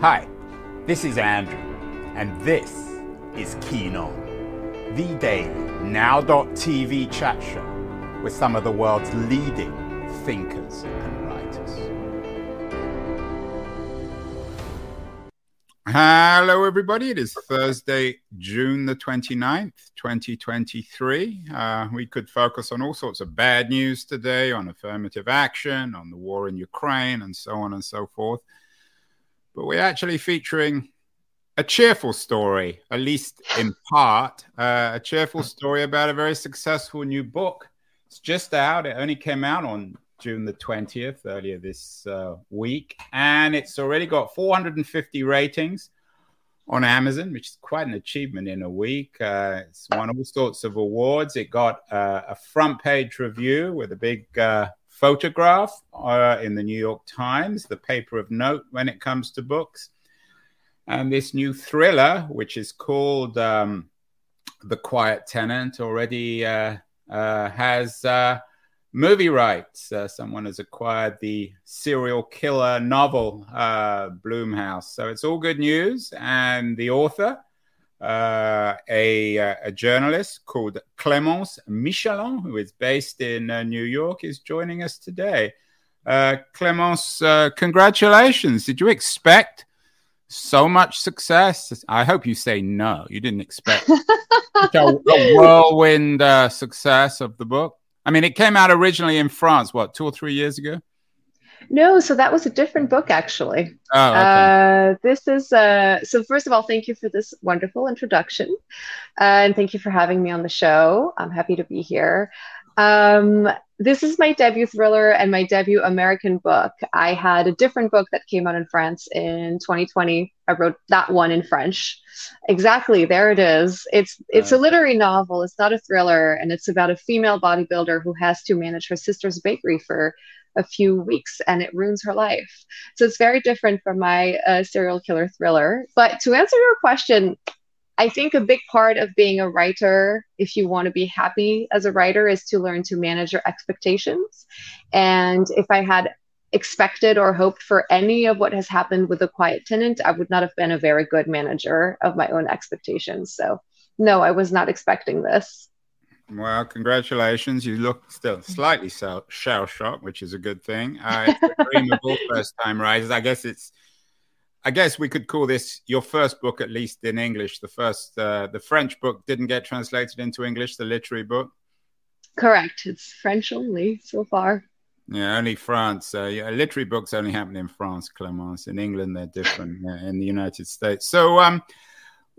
Hi, this is Andrew, and this is Keen On, the daily now.tv chat show with some of the world's leading thinkers and writers. Hello, everybody. It is Thursday, June the 29th, 2023. Uh, we could focus on all sorts of bad news today on affirmative action, on the war in Ukraine, and so on and so forth but we're actually featuring a cheerful story, at least in part, uh, a cheerful story about a very successful new book. It's just out. It only came out on June the 20th, earlier this uh, week, and it's already got 450 ratings on Amazon, which is quite an achievement in a week. Uh, it's won all sorts of awards. It got uh, a front page review with a big uh, photograph uh, in the New York Times, the paper of note when it comes to books. And this new thriller, which is called um, The Quiet Tenant, already uh, uh, has uh, movie rights. Uh, someone has acquired the serial killer novel, uh, Blumhouse. So it's all good news. And the author, uh, a, uh, a, journalist called Clémence Michallon, who is based in uh, New York, is joining us today. Uh, Clémence, uh, congratulations. Did you expect so much success? I hope you say no. You didn't expect a, a, whirlwind uh, success of the book. I mean, it came out originally in France, what, two or three years ago? No, so that was a different book actually. Oh, okay. uh, this is uh, so. First of all, thank you for this wonderful introduction, uh, and thank you for having me on the show. I'm happy to be here. Um, this is my debut thriller and my debut American book. I had a different book that came out in France in 2020. I wrote that one in French. Exactly, there it is. It's it's a literary novel. It's not a thriller, and it's about a female bodybuilder who has to manage her sister's bakery for a few weeks and it ruins her life. So it's very different from my uh, serial killer thriller. But to answer your question, I think a big part of being a writer, if you want to be happy as a writer, is to learn to manage your expectations. And if I had expected or hoped for any of what has happened with the quiet tenant, I would not have been a very good manager of my own expectations. So, no, I was not expecting this. Well, congratulations. You look still slightly shell shocked, which is a good thing. Dream of all first time writers. I guess it's, I guess we could call this your first book, at least in English. The first, uh, the French book didn't get translated into English, the literary book. Correct. It's French only so far. Yeah, only France. Uh, yeah, literary books only happen in France, Clemence. In England, they're different. in the United States. So, um,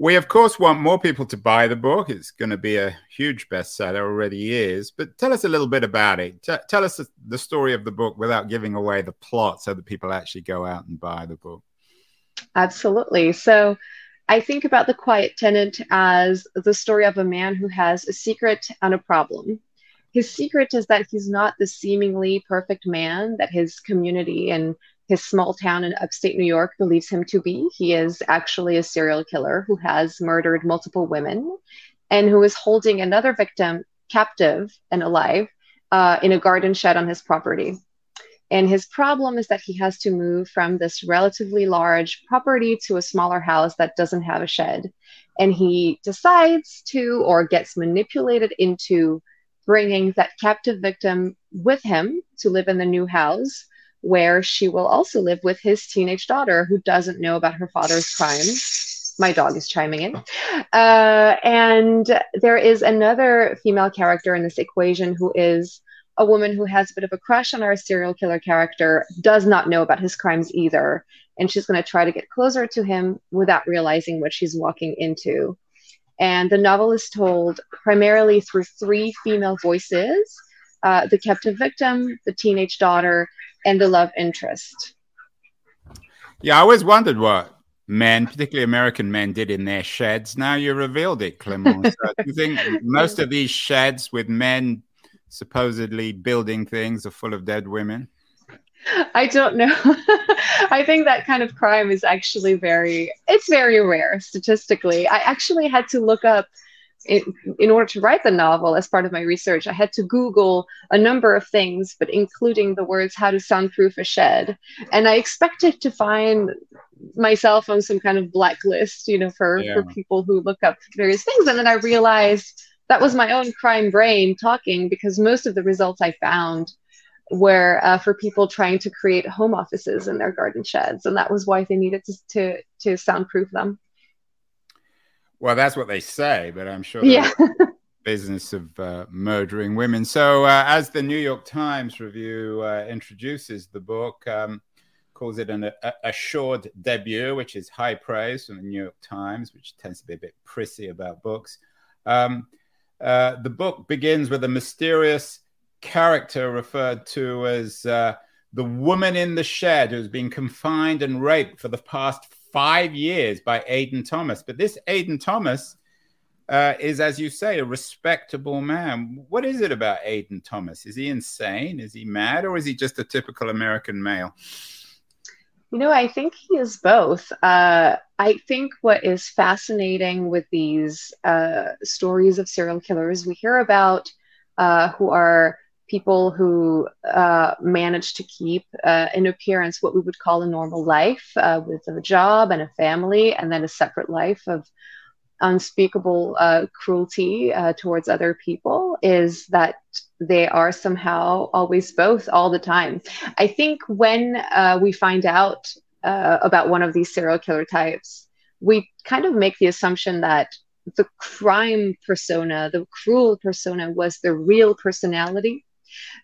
we, of course, want more people to buy the book. It's going to be a huge bestseller, already is. But tell us a little bit about it. T- tell us the story of the book without giving away the plot so that people actually go out and buy the book. Absolutely. So I think about The Quiet Tenant as the story of a man who has a secret and a problem. His secret is that he's not the seemingly perfect man that his community and his small town in upstate New York believes him to be. He is actually a serial killer who has murdered multiple women and who is holding another victim captive and alive uh, in a garden shed on his property. And his problem is that he has to move from this relatively large property to a smaller house that doesn't have a shed. And he decides to, or gets manipulated into, bringing that captive victim with him to live in the new house where she will also live with his teenage daughter who doesn't know about her father's crimes. My dog is chiming in. Uh, and there is another female character in this equation who is a woman who has a bit of a crush on our serial killer character, does not know about his crimes either. And she's going to try to get closer to him without realizing what she's walking into. And the novel is told primarily through three female voices uh, the captive victim, the teenage daughter, and the love interest. Yeah, I always wondered what men, particularly American men, did in their sheds. Now you revealed it, Clemence. do you think most of these sheds with men supposedly building things are full of dead women? I don't know. I think that kind of crime is actually very it's very rare statistically. I actually had to look up in, in order to write the novel, as part of my research, I had to Google a number of things, but including the words how to soundproof a shed. And I expected to find myself on some kind of blacklist, you know, for, yeah. for people who look up various things. And then I realized that was my own crime brain talking because most of the results I found were uh, for people trying to create home offices in their garden sheds. And that was why they needed to, to, to soundproof them. Well, that's what they say, but I'm sure yeah. business of uh, murdering women. So, uh, as the New York Times review uh, introduces the book, um, calls it an a, assured debut, which is high praise from the New York Times, which tends to be a bit prissy about books. Um, uh, the book begins with a mysterious character referred to as uh, the woman in the shed who's been confined and raped for the past five years by Aiden Thomas. But this Aiden Thomas uh, is, as you say, a respectable man. What is it about Aiden Thomas? Is he insane? Is he mad? Or is he just a typical American male? You know, I think he is both. Uh, I think what is fascinating with these uh, stories of serial killers, we hear about uh, who are people who uh, manage to keep uh, in appearance what we would call a normal life uh, with a job and a family, and then a separate life of unspeakable uh, cruelty uh, towards other people, is that they are somehow always both all the time. I think when uh, we find out about one of these serial killer types, we kind of make the assumption that the crime persona, the cruel persona, was the real personality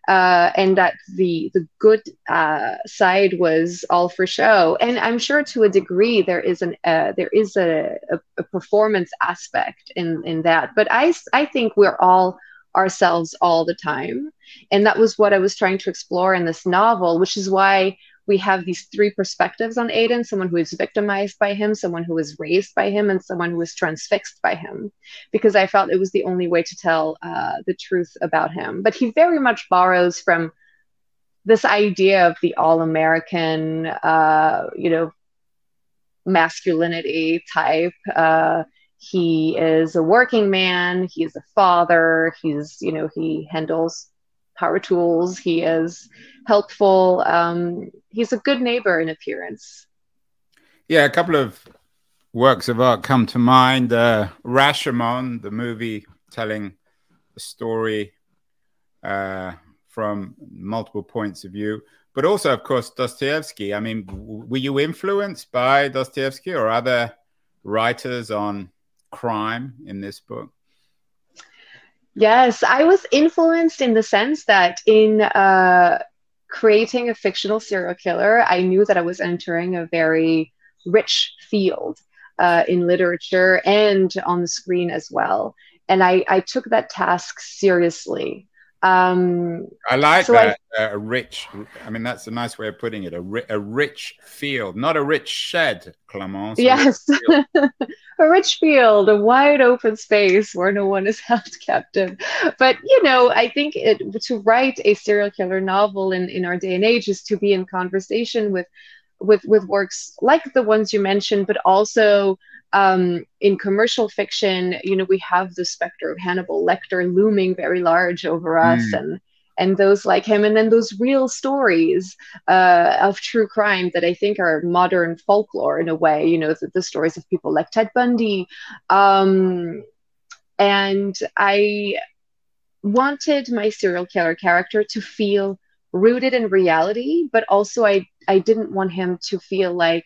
uh, and that the the good uh, side was all for show. And I'm sure to a degree there is an uh, there is a, a, a, performance aspect in in that. But I I think we're all ourselves all the time, and that was what I was trying to explore in this novel, which is why we have these three perspectives on Aiden someone who is victimized by him, someone who was raised by him, and someone who was transfixed by him, because I felt it was the only way to tell uh, the truth about him. But he very much borrows from this idea of the all American, uh, you know, masculinity type. Uh, he is a working man, he's a father, he's, you know, he handles power tools. He is helpful. Um, he's a good neighbor in appearance. Yeah, a couple of works of art come to mind. Uh, Rashomon, the movie telling the story uh, from multiple points of view, but also, of course, Dostoevsky. I mean, w- were you influenced by Dostoevsky or other writers on crime in this book? Yes, I was influenced in the sense that in uh, creating a fictional serial killer, I knew that I was entering a very rich field uh, in literature and on the screen as well. And I, I took that task seriously. Um, I like so that. I, uh, a rich, I mean, that's a nice way of putting it. A, ri- a rich field, not a rich shed, Clemence. Yes. a rich field, a wide open space where no one is held captive. But, you know, I think it, to write a serial killer novel in, in our day and age is to be in conversation with with with works like the ones you mentioned, but also um, in commercial fiction, you know, we have the specter of Hannibal Lecter looming very large over us, mm. and and those like him, and then those real stories uh, of true crime that I think are modern folklore in a way. You know, the, the stories of people like Ted Bundy, um, and I wanted my serial killer character to feel rooted in reality, but also I I didn't want him to feel like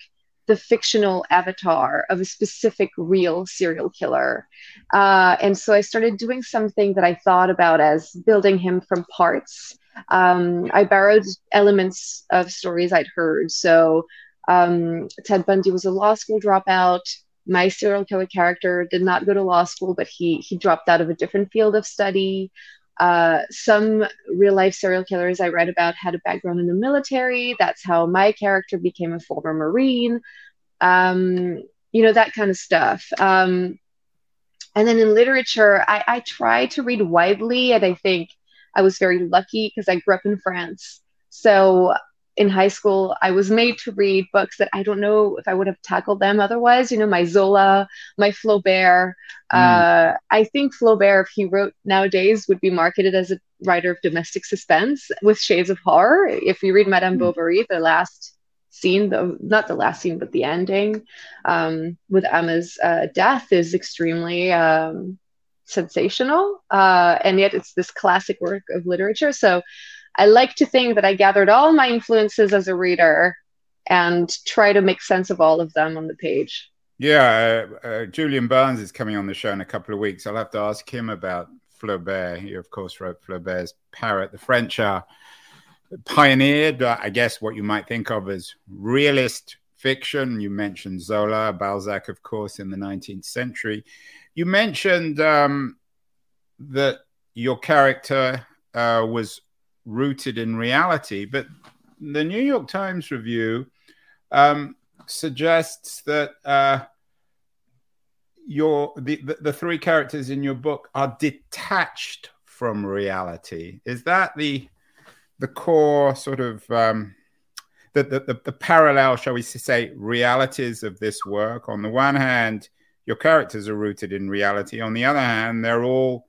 the fictional avatar of a specific real serial killer. Uh, and so I started doing something that I thought about as building him from parts. Um, I borrowed elements of stories I'd heard. So um, Ted Bundy was a law school dropout. My serial killer character did not go to law school, but he he dropped out of a different field of study. Uh, some real life serial killers I read about had a background in the military. That's how my character became a former Marine. Um, you know, that kind of stuff. Um, and then in literature, I, I try to read widely, and I think I was very lucky because I grew up in France. So in high school, I was made to read books that I don't know if I would have tackled them otherwise. You know, my Zola, my Flaubert. Mm. Uh, I think Flaubert, if he wrote nowadays, would be marketed as a writer of domestic suspense with shades of horror. If you read Madame mm. Bovary, the last scene, the not the last scene, but the ending um, with Emma's uh, death is extremely um, sensational, uh, and yet it's this classic work of literature. So I like to think that I gathered all my influences as a reader and try to make sense of all of them on the page. Yeah, uh, uh, Julian Barnes is coming on the show in a couple of weeks. I'll have to ask him about Flaubert. He, of course, wrote Flaubert's Parrot. The French are pioneered, uh, I guess, what you might think of as realist fiction. You mentioned Zola, Balzac, of course, in the 19th century. You mentioned um, that your character uh, was rooted in reality. But the New York Times review um, suggests that uh, your the, the, the three characters in your book are detached from reality. Is that the the core sort of um, the, the, the parallel, shall we say, realities of this work? On the one hand, your characters are rooted in reality. On the other hand, they're all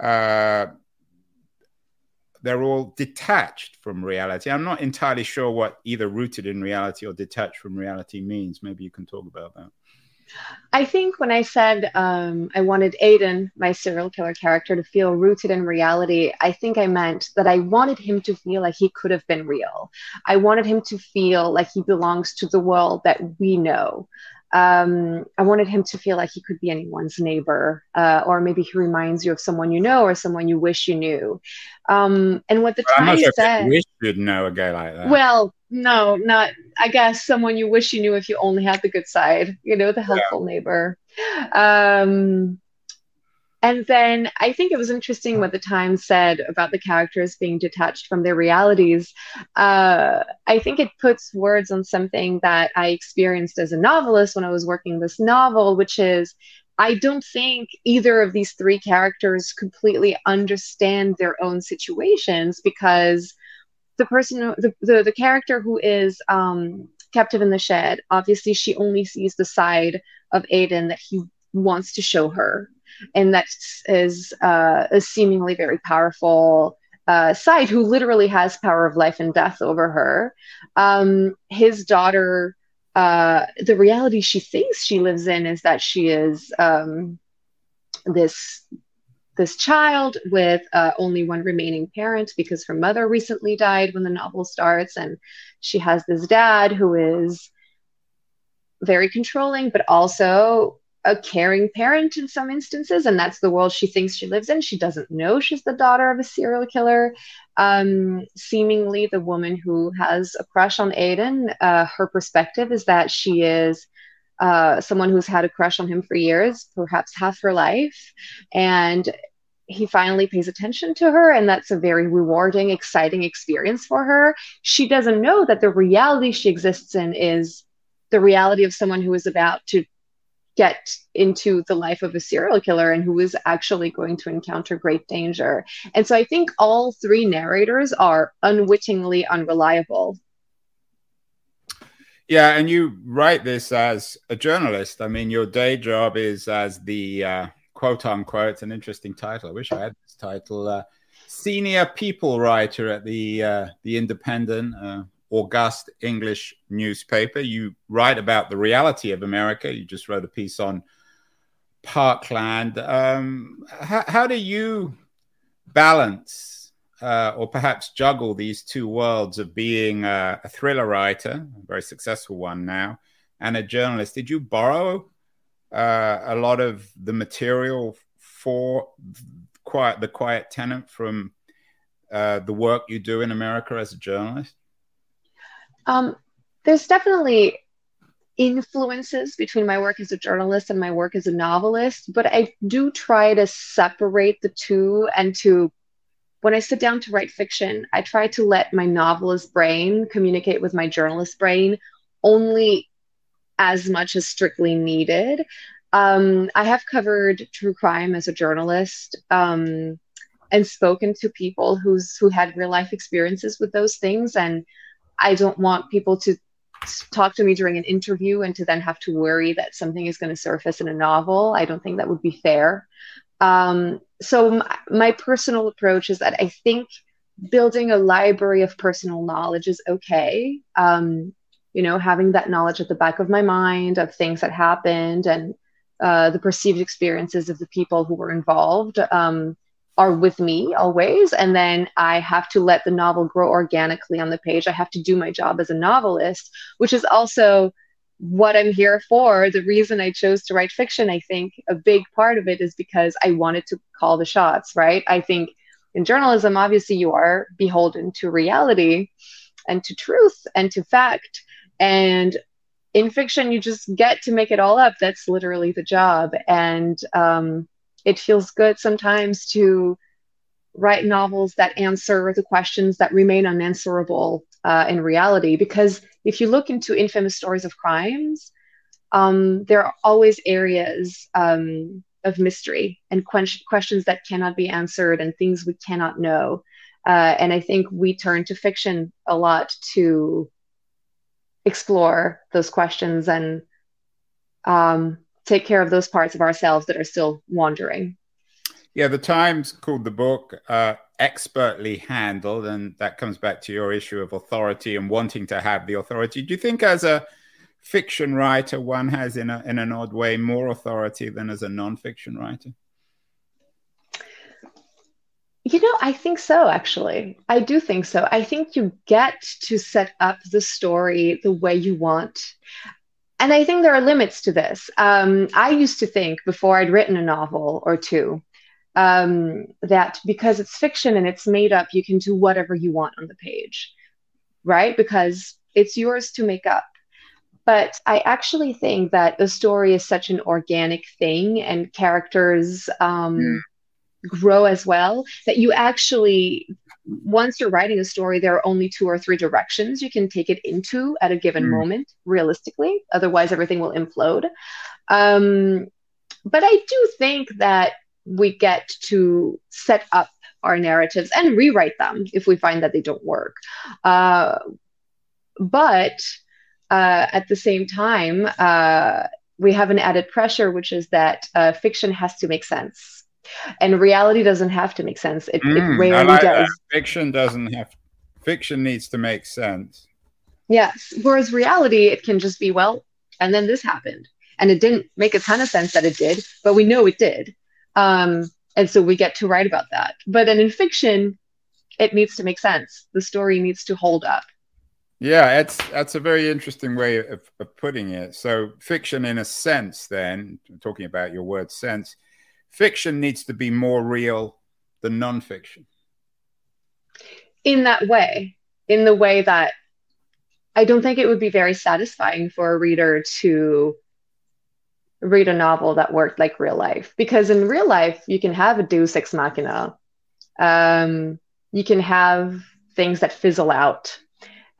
uh, they're all detached from reality. I'm not entirely sure what either rooted in reality or detached from reality means. Maybe you can talk about that. I think when I said um, I wanted Aiden, my serial killer character, to feel rooted in reality, I think I meant that I wanted him to feel like he could have been real. I wanted him to feel like he belongs to the world that we know um, I wanted him to feel like he could be anyone's neighbor, uh, or maybe he reminds you of someone you know or someone you wish you knew. Um, and what the well, sure said, wish you'd know a guy like that. Well, no, not. I guess someone you wish you knew if you only had the good side, you know, the helpful yeah. neighbor. Um, and then I think it was interesting what the Times said about the characters being detached from their realities. Uh, I think it puts words on something that I experienced as a novelist when I was working this novel, which is I don't think either of these three characters completely understand their own situations because the person, the, the, the character who is um, captive in the shed, obviously she only sees the side of Aiden that he wants to show her and that is uh, a seemingly very powerful uh, side who literally has power of life and death over her. Um, his daughter, uh, the reality she thinks she lives in is that she is um, this this child with uh, only one remaining parent because her mother recently died when the novel starts, and she has this dad who is very controlling, but also a caring parent in some instances, and that's the world she thinks she lives in. She doesn't know she's the daughter of a serial killer. Um, seemingly, the woman who has a crush on Aiden, uh, her perspective is that she is uh, someone who's had a crush on him for years, perhaps half her life, and he finally pays attention to her and that's a very rewarding exciting experience for her she doesn't know that the reality she exists in is the reality of someone who is about to get into the life of a serial killer and who is actually going to encounter great danger. And so I think all three narrators are unwittingly unreliable. Yeah, and you write this as a journalist. I mean, your day job is as the uh, quote unquote, it's an interesting title. I wish I had this title. Uh, senior people writer at the uh, the Independent, uh, august English newspaper. You write about the reality of America. You just wrote a piece on Parkland. Um, how, how, do you balance uh, or perhaps juggle these two worlds of being a, a, thriller writer, a very successful one now, and a journalist? Did you borrow uh, a lot of the material for quiet, the quiet tenant from uh, the work you do in America as a journalist? Um, there's definitely influences between my work as a journalist and my work as a novelist, but I do try to separate the two and to when I sit down to write fiction, I try to let my novelist brain communicate with my journalist brain only as much as strictly needed. Um, I have covered true crime as a journalist um, and spoken to people who's who had real life experiences with those things, and I don't want people to talk to me during an interview and to then have to worry that something is going to surface in a novel. I don't think that would be fair. Um, so my, my personal approach is that I think building a library of personal knowledge is okay. Um, you know, having that knowledge at the back of my mind of things that happened and uh, the perceived experiences of the people who were involved um, are with me always. And then I have to let the novel grow organically on the page. I have to do my job as a novelist, which is also what I'm here for. The reason I chose to write fiction, I think a big part of it is because I wanted to call the shots, right? I think in journalism, obviously, you are beholden to reality and to truth and to fact. And in fiction, you just get to make it all up. That's literally the job. And um, it feels good sometimes to write novels that answer the questions that remain unanswerable uh, in reality. Because if you look into infamous stories of crimes, um, there are always areas um, of mystery and que- questions that cannot be answered and things we cannot know. Uh, and I think we turn to fiction a lot to explore those questions and um, take care of those parts of ourselves that are still wandering. Yeah, the Times called the book uh, expertly handled, and that comes back to your issue of authority and wanting to have the authority. Do you think, as a fiction writer, one has, in, a, in an odd way, more authority than as a non-fiction writer? You know, I think so, actually. I do think so. I think you get to set up the story the way you want. And I think there are limits to this. Um, I used to think before I'd written a novel or two um, that because it's fiction and it's made up, you can do whatever you want on the page, right? Because it's yours to make up. But I actually think that a story is such an organic thing and characters um, mm. grow as well that you actually, once you're writing a story, there are only two or three directions you can take it into at a given mm. moment, realistically. Otherwise, everything will implode. Um, but I do think that we get to set up our narratives and rewrite them if we find that they don't work. Uh, but uh, at the same time, uh, we have an added pressure, which is that uh, fiction has to make sense, and reality doesn't have to make sense. It, mm, it rarely like does. That. Fiction doesn't have. Fiction needs to make sense. Yes, whereas reality, it can just be well, and then this happened, and it didn't make a ton of sense that it did, but we know it did, um, and so we get to write about that. But then in fiction, it needs to make sense. The story needs to hold up. Yeah, it's that's a very interesting way of, of, putting it. So, fiction, in a sense, then talking about your word sense, fiction needs to be more real than nonfiction. In that way, in the way that I don't think it would be very satisfying for a reader to read a novel that worked like real life, because in real life you can have a Deus ex machina, um, you can have things that fizzle out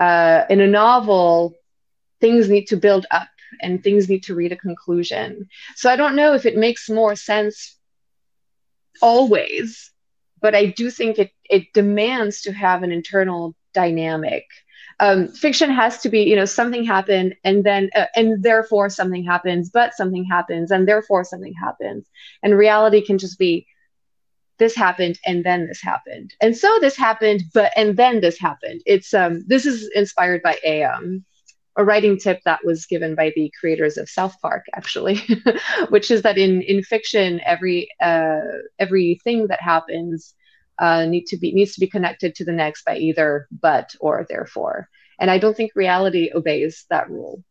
uh, in a novel, things need to build up and things need to read a conclusion. So I don't know if it makes more sense always, but I do think it it demands to have an internal dynamic. Um, fiction has to be, you know, something happened and then, uh, and therefore something happens, but something happens and therefore something happens. And reality can just be this happened and then this happened and so this happened but and then this happened it's um this is inspired by a um a writing tip that was given by the creators of South Park, actually, which is that in in fiction, every uh, everything that happens uh, need to be needs to be connected to the next by either but or therefore. And I don't think reality obeys that rule.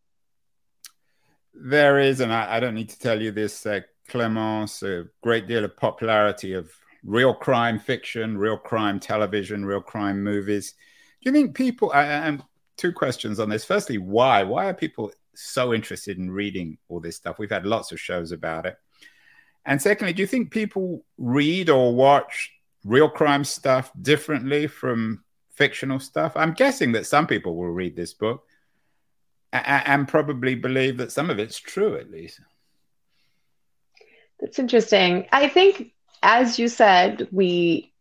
There is, and I, I don't need to tell you this, uh, Clemence, a great deal of popularity of real crime fiction, real crime television, real crime movies. Do you think people? And two questions on this. Firstly, why? Why are people so interested in reading all this stuff? We've had lots of shows about it. And secondly, do you think people read or watch real crime stuff differently from fictional stuff? I'm guessing that some people will read this book and probably believe that some of it's true, at least. That's interesting. I think as you said, we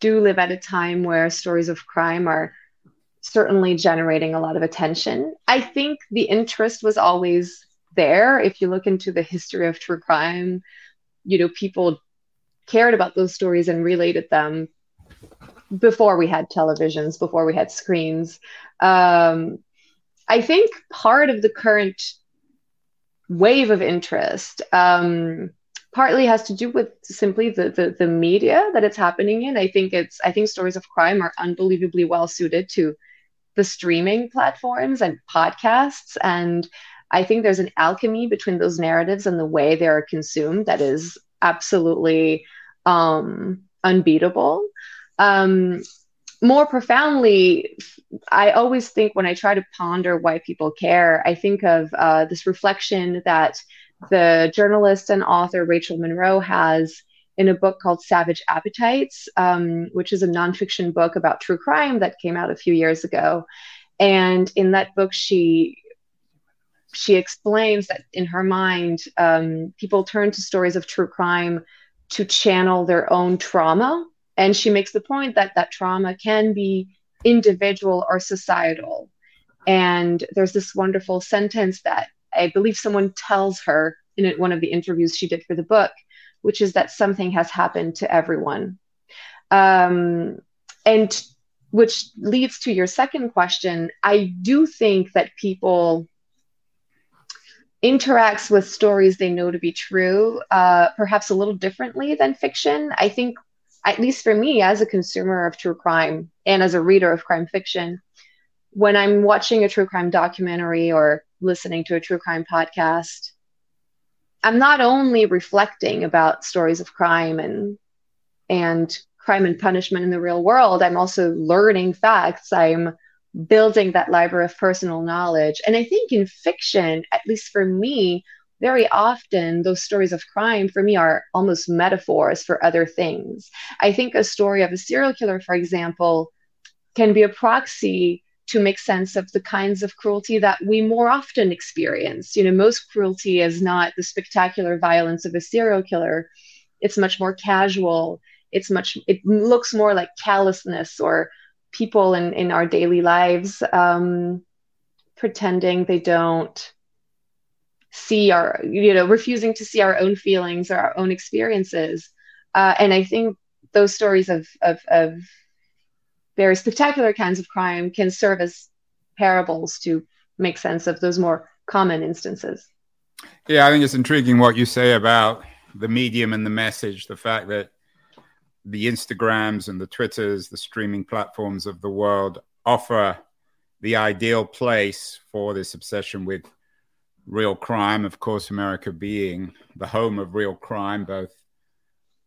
do live at a time where stories of crime are certainly generating a lot of attention. I think the interest was always there. If you look into the history of true crime, you know, people cared about those stories and related them before we had televisions, before we had screens. Um, I think part of the current wave of interest um, partly has to do with simply the, the, the media that it's happening in. I think it's I think stories of crime are unbelievably well suited to the streaming platforms and podcasts and I think there's an alchemy between those narratives and the way they are consumed that is absolutely um, unbeatable. Um, more profoundly, I always think when I try to ponder why people care, I think of uh, this reflection that the journalist and author Rachel Monroe has in a book called Savage Appetites, um, which is a nonfiction book about true crime that came out a few years ago. And in that book, she she explains that in her mind, um, people turn to stories of true crime to channel their own trauma. And she makes the point that that trauma can be individual or societal. And there's this wonderful sentence that I believe someone tells her in one of the interviews she did for the book, which is that something has happened to everyone. Um, and which leads to your second question. I do think that people interacts with stories they know to be true, uh, perhaps a little differently than fiction. I think, at least for me, as a consumer of true crime and as a reader of crime fiction, when I'm watching a true crime documentary or listening to a true crime podcast, I'm not only reflecting about stories of crime and and crime and punishment in the real world, I'm also learning facts. I'm building that library of personal knowledge. And I think in fiction, at least for me, very often those stories of crime for me are almost metaphors for other things. I think a story of a serial killer, for example, can be a proxy to make sense of the kinds of cruelty that we more often experience. You know, most cruelty is not the spectacular violence of a serial killer. It's much more casual. It's much it looks more like callousness or people in, in our daily lives um, pretending they don't see our you know refusing to see our own feelings or our own experiences uh, and i think those stories of, of, of very spectacular kinds of crime can serve as parables to make sense of those more common instances yeah i think it's intriguing what you say about the medium and the message the fact that the Instagrams and the Twitters, the streaming platforms of the world offer the ideal place for this obsession with real crime. Of course, America being the home of real crime, both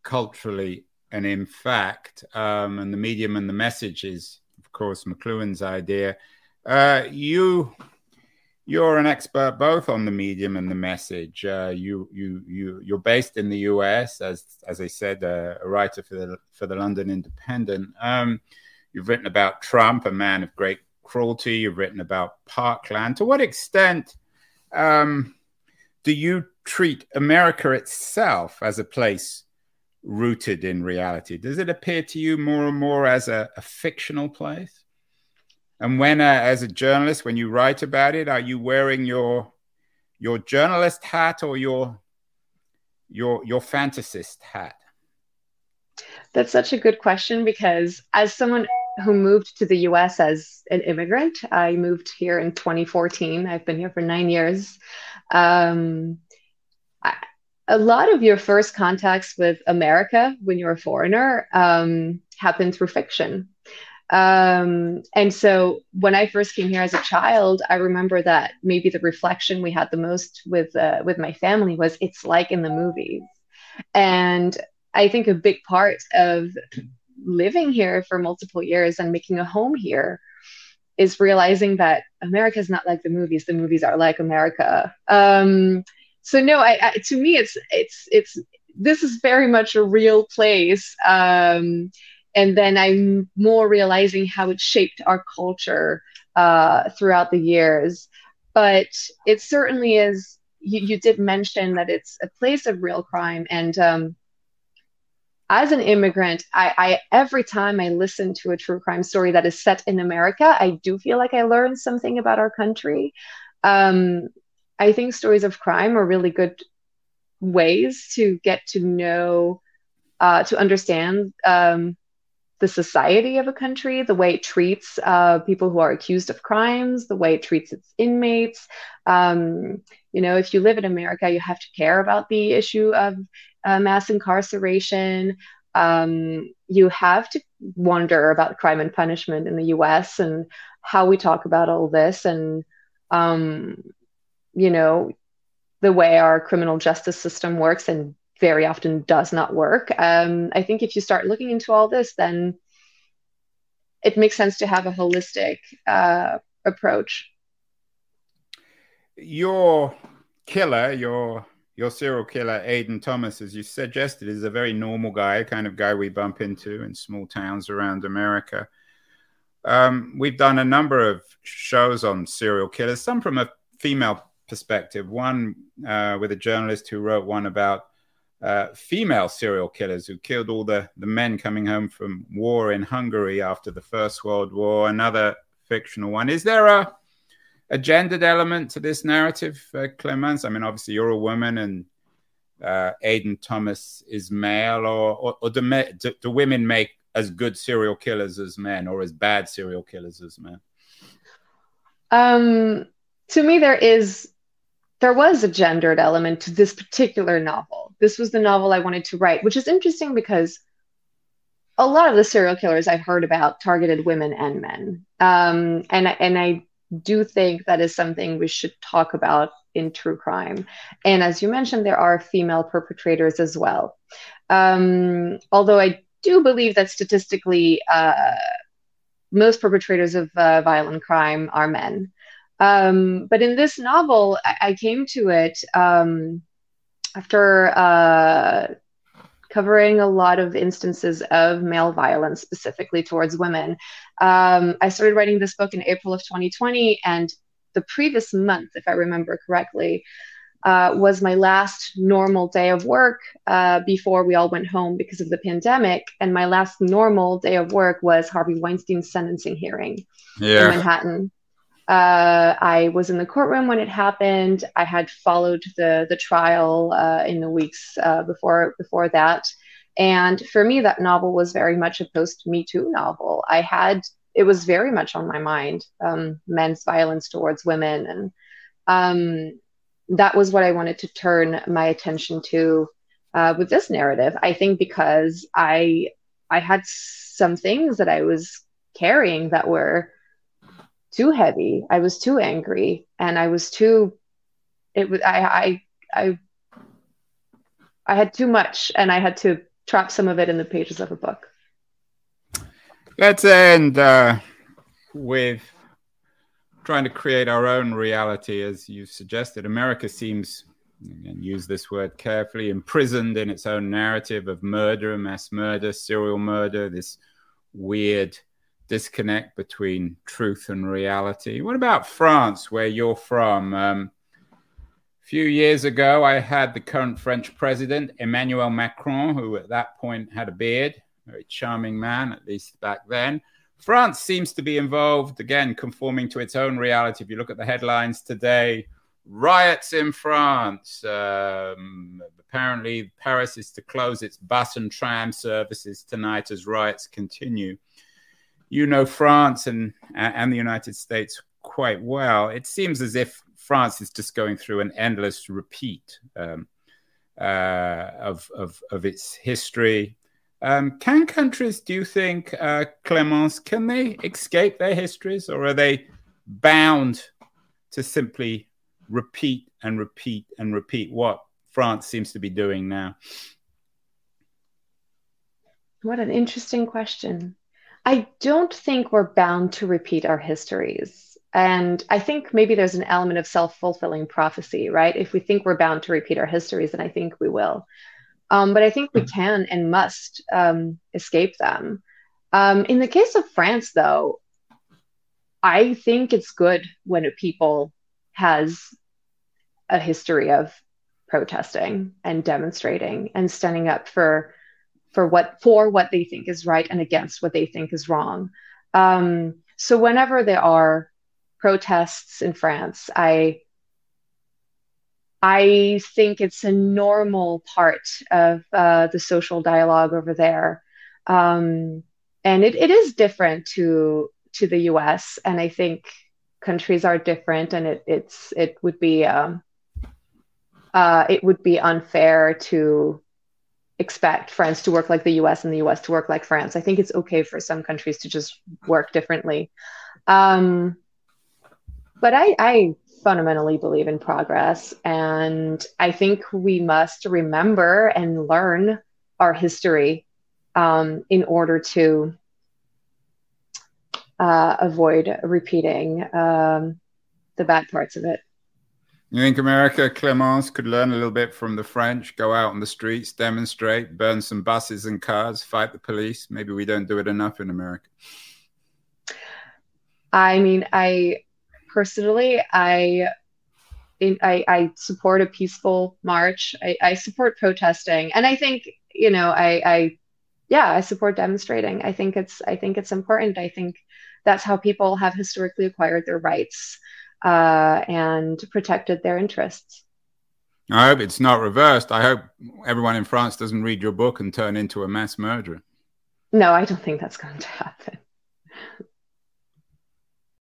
culturally and in fact. Um, and the medium and the message is, of course, McLuhan's idea. Uh, you you're an expert both on the medium and the message. Uh, you you you you're based in the U.S. as as I said, uh, a writer for the for the London Independent. Um, you've written about Trump, a man of great cruelty. You've written about Parkland. To what extent um, do you treat America itself as a place rooted in reality? Does it appear to you more and more as a, a fictional place? And when, uh, as a journalist, when you write about it, are you wearing your your journalist hat or your your your fantasist hat? That's such a good question because as someone who moved to the US as an immigrant, I moved here in 2014. I've been here for nine years. Um, I, a lot of your first contacts with America when you're a foreigner um, happen through fiction. Um, and so when I first came here as a child, I remember that maybe the reflection we had the most with uh, with my family was it's like in the movies. And I think a big part of living here for multiple years and making a home here is realizing that America is not like the movies. The movies are like America. Um, so no, I, I, to me, it's it's it's this is very much a real place. Um, and then I'm more realizing how it shaped our culture uh, throughout the years. But it certainly is. You, you, did mention that it's a place of real crime, and um, as an immigrant, I, I, every time I listen to a true crime story that is set in America, I do feel like I learned something about our country. Um, I think stories of crime are really good ways to get to know, uh, to understand um, the society of a country, the way it treats uh, people who are accused of crimes, the way it treats its inmates. Um, you know, if you live in America, you have to care about the issue of uh, mass incarceration. Um, you have to wonder about crime and punishment in the US and how we talk about all this and, um, you know, the way our criminal justice system works and very often does not work. Um, I think if you start looking into all this, then it makes sense to have a holistic uh, approach. Your killer, your your serial killer, Aiden Thomas, as you suggested, is a very normal guy, kind of guy we bump into in small towns around America. Um, we've done a number of shows on serial killers, some from a female perspective. One uh, with a journalist who wrote one about uh, female serial killers who killed all the, the men coming home from war in Hungary after the First World War. Another fictional one. Is there a a gendered element to this narrative, uh, Clemence? I mean, obviously you're a woman and uh, Aiden Thomas is male, or, or, or do, do, do, women make as good serial killers as men, or as bad serial killers as men? Um, to me, there is there was a gendered element to this particular novel. This was the novel I wanted to write, which is interesting because a lot of the serial killers I've heard about targeted women and men, um, and and I do think that is something we should talk about in true crime. And as you mentioned, there are female perpetrators as well. Um, although I do believe that statistically, uh, most perpetrators of uh, violent crime are men. Um, but in this novel, I, I came to it um, after uh, covering a lot of instances of male violence, specifically towards women. Um, I started writing this book in April of 2020, and the previous month, if I remember correctly, uh, was my last normal day of work uh, before we all went home because of the pandemic. And my last normal day of work was Harvey Weinstein's sentencing hearing yeah. in Manhattan. Uh, I was in the courtroom when it happened. I had followed the the trial uh, in the weeks uh, before before that, and for me, that novel was very much a post Me Too novel. I had it was very much on my mind, um, men's violence towards women, and um, that was what I wanted to turn my attention to uh, with this narrative. I think because I I had some things that I was carrying that were too heavy. I was too angry and I was too it was I I I I had too much and I had to trap some of it in the pages of a book. Let's end uh, with trying to create our own reality, as you suggested. America seems, again, use this word carefully, imprisoned in its own narrative of murder, mass murder, serial murder, this weird disconnect between truth and reality. What about France, where you're from? Um, a few years ago, I had the current French president, Emmanuel Macron, who at that point had a beard, very charming man, at least back then. France seems to be involved, again, conforming to its own reality. If you look at the headlines today, riots in France. Um, apparently, Paris is to close its bus and tram services tonight as riots continue you know France and and the United States quite well. It seems as if France is just going through an endless repeat um, uh, of, of, of its history. Um, can countries, do you think, uh, Clemence, can they escape their histories, or are they bound to simply repeat and repeat and repeat what France seems to be doing now? What an interesting question. I don't think we're bound to repeat our histories. And I think maybe there's an element of self fulfilling prophecy, right? If we think we're bound to repeat our histories, then I think we will. Um, but I think we hmm. can and must um, escape them. Um, in the case of France, though, I think it's good when a people has a history of protesting and demonstrating and standing up for for what for what they think is right and against what they think is wrong. Um, so whenever there are protests in France, I I think it's a normal part of uh, the social dialogue over there, um, and it, it is different to to the U.S. And I think countries are different, and it it's it would be um, uh, it would be unfair to expect France to work like the US and the US to work like France. I think it's okay for some countries to just work differently. Um, but I, I fundamentally believe in progress. And I think we must remember and learn our history um, in order to uh, avoid repeating um, the bad parts of it. You think America, Clemence, could learn a little bit from the French, go out on the streets, demonstrate, burn some buses and cars, fight the police? Maybe we don't do it enough in America. I mean, I personally, I I, I, support a peaceful march. I, I, support protesting, and I think you know, I, I, yeah, I support demonstrating. I think it's, I think it's important. I think that's how people have historically acquired their rights uh, and protected their interests. I hope it's not reversed. I hope everyone in France doesn't read your book and turn into a mass murderer. No, I don't think that's going to happen.